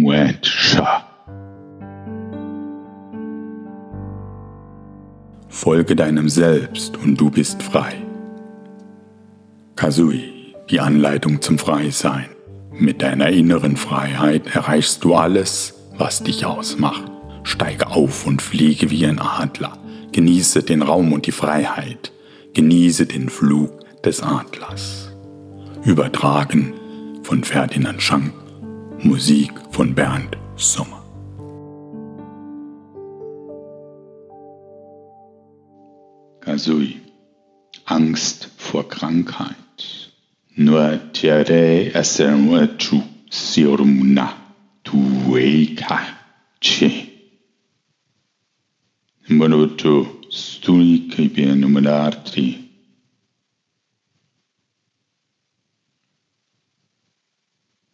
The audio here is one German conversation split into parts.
Muetscha. Folge deinem Selbst und du bist frei. Kazui, die Anleitung zum Freisein. Mit deiner inneren Freiheit erreichst du alles, was dich ausmacht. Steige auf und fliege wie ein Adler. Genieße den Raum und die Freiheit. Genieße den Flug des Adlers. Übertragen von Ferdinand Schank. Musik von Bernd Sommer. Kasui. Angst vor Krankheit. Nur tiare asermuachu siormuna tuweika che. Mbonoto stuni kibien numerartri.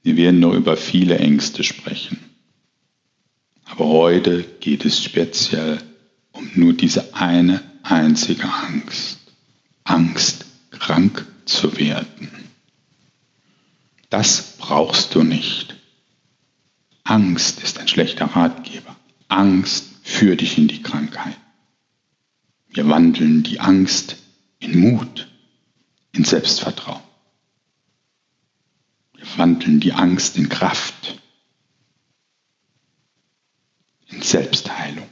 Wir werden noch über viele Ängste sprechen. Aber heute geht es speziell um nur diese eine einzige Angst. Angst, krank zu werden. Das brauchst du nicht. Angst ist ein schlechter Ratgeber. Angst führt dich in die Krankheit. Wir wandeln die Angst in Mut, in Selbstvertrauen wandeln die Angst in Kraft, in Selbstheilung.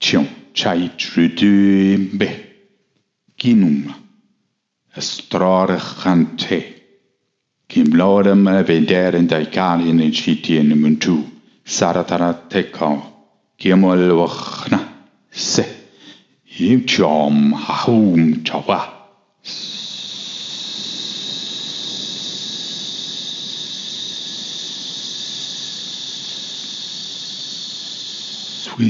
Chion, chai, trudumbe, ginuma, estrare chante, kim lodem vederen daikalin in chitien muntu, saratara tekao, kimol wachna, se, im chom, hahum, chawa, يمنو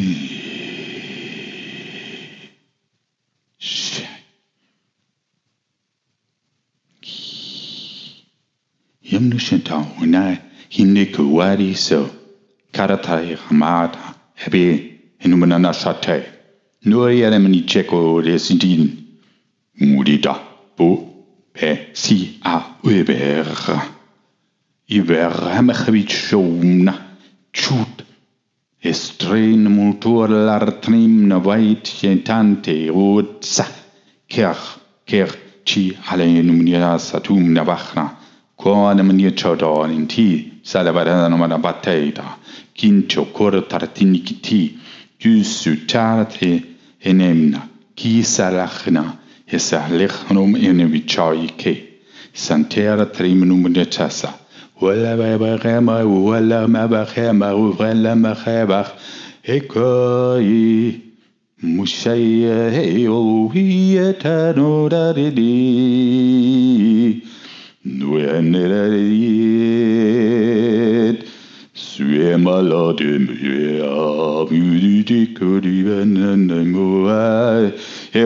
شنتا هنا هنا كواري سو كارتاي غمات هبي هنو من أنا شاتاي نو يالا مني تشيكو ريسندين موليدا بو بي سي ا ويبر يبر هم خبيت شومنا تشوت Estrin multor l'artrim navait yentante od sa ker ker chi aleinum nira satum navachna quodam nirchodor in ti salavaranum anabateida kincho cor tartinikiti gyusu charte enemna. Ki salachna esalechnum enevichai ke santera trimnum netasa ولا بغامر ولا ما بخامر ولا ما خابخ هكاي مشي هي وهي نوراردي نوراردي سوى مالاد ميا ميدي كوري بنن نموا هي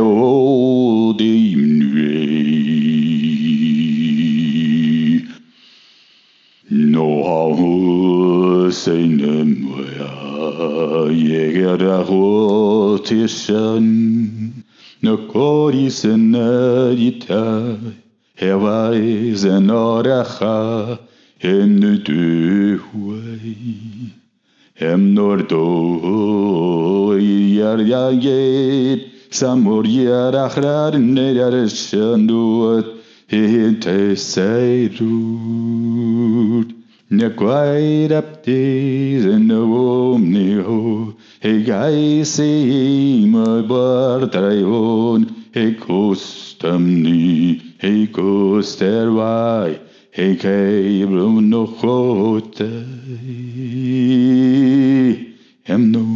노하우 세는 뭐야 예가라고 티션 너꼬리센 나리타 해와이센 어라하 헨누두웨이 엠노르도 이야야게 사모리아라흐라르 네라르션두엇 intercedut. Nequaid aptis in omniho, hegaisi bartraion, hecostamni, hecostervai, hecablum nochote, emno,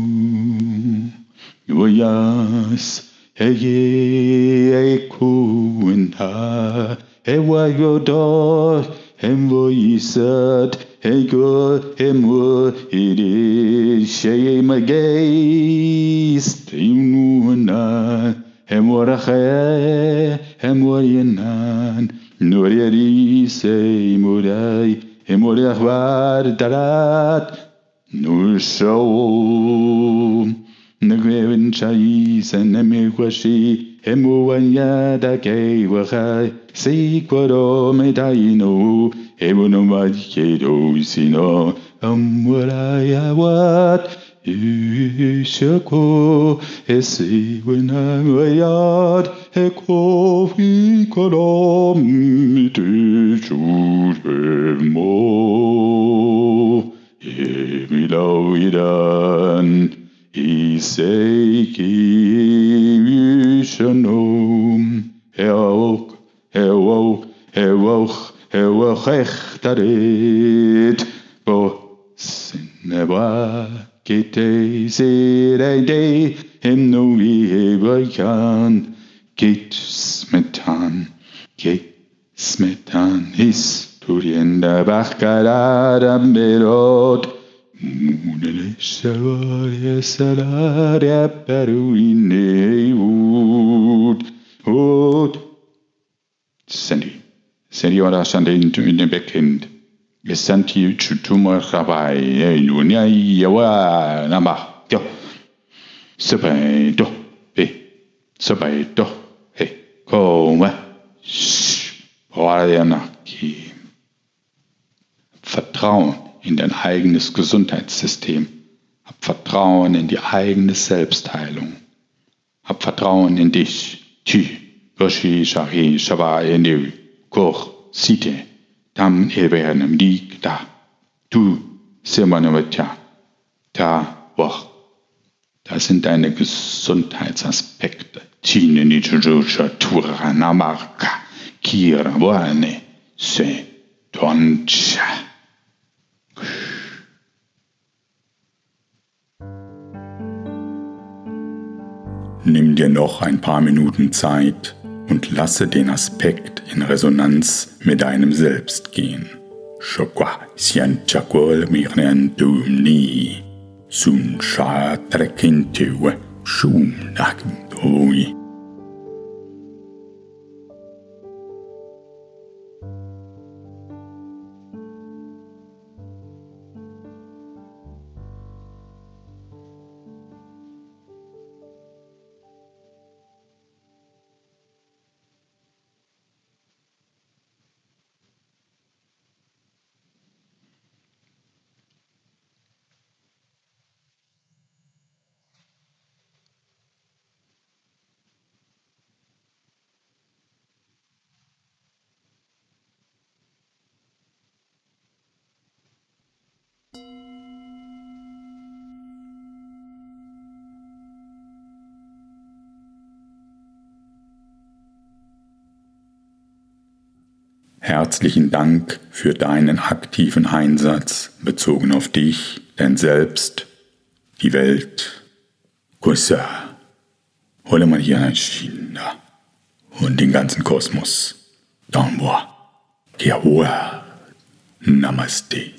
voyas, hege ecuintai, Ewa yodosh, emvo yisat, ego emvo iri shei mageis, teimuna, emvo rachae, emvo yenan, nur yeri sei murai, emvo reachvar darat, nur shaul. Shai Senemekwashi Emuanya Dake Wachai Sequado Medaino Ebonomadikedo Sino Amwarayawat Ishako Esiwenangayat Ekofikodom Tichuremo Emilawidan Emilawidan Iseiki Shalom, Heoch, Heoch, Heoch, Heochech Tarit, Bo Sinewa, Kite Sirede, Himnoi Hebayan, Kit Smetan, Kit Smetan, Historien der Bachkarada Berot, Unele salarea peruinei ud. Ud. Sandy. Senioras sunt in bekend. Gesanti chutumor rabai. Lunia yawa namba. Yo. Sepedo. He. Sepedo. He. Come. Shh. Guardian aquí. Vertrauen. In dein eigenes Gesundheitssystem. Hab Vertrauen in die eigene Selbstheilung. Hab Vertrauen in dich. Tu, Roshi, Shahi, Shaba, Enu, Koch, Site, Tam, Ebenem, Dik, Da. Du, Sirmanavatya, Ta, Woch. Das sind deine Gesundheitsaspekte. Tine, Nichurusha, Tura, Namarka, Kira, Wane, Se, Doncha. Nimm dir noch ein paar Minuten Zeit und lasse den Aspekt in Resonanz mit deinem Selbst gehen. Shokwa sian chakwal mirnen dumni. Sun sha trekintewe shum Herzlichen Dank für deinen aktiven Einsatz bezogen auf dich, dein Selbst, die Welt. Kusa, hole mal hier ein China und den ganzen Kosmos. Danboa, Namaste.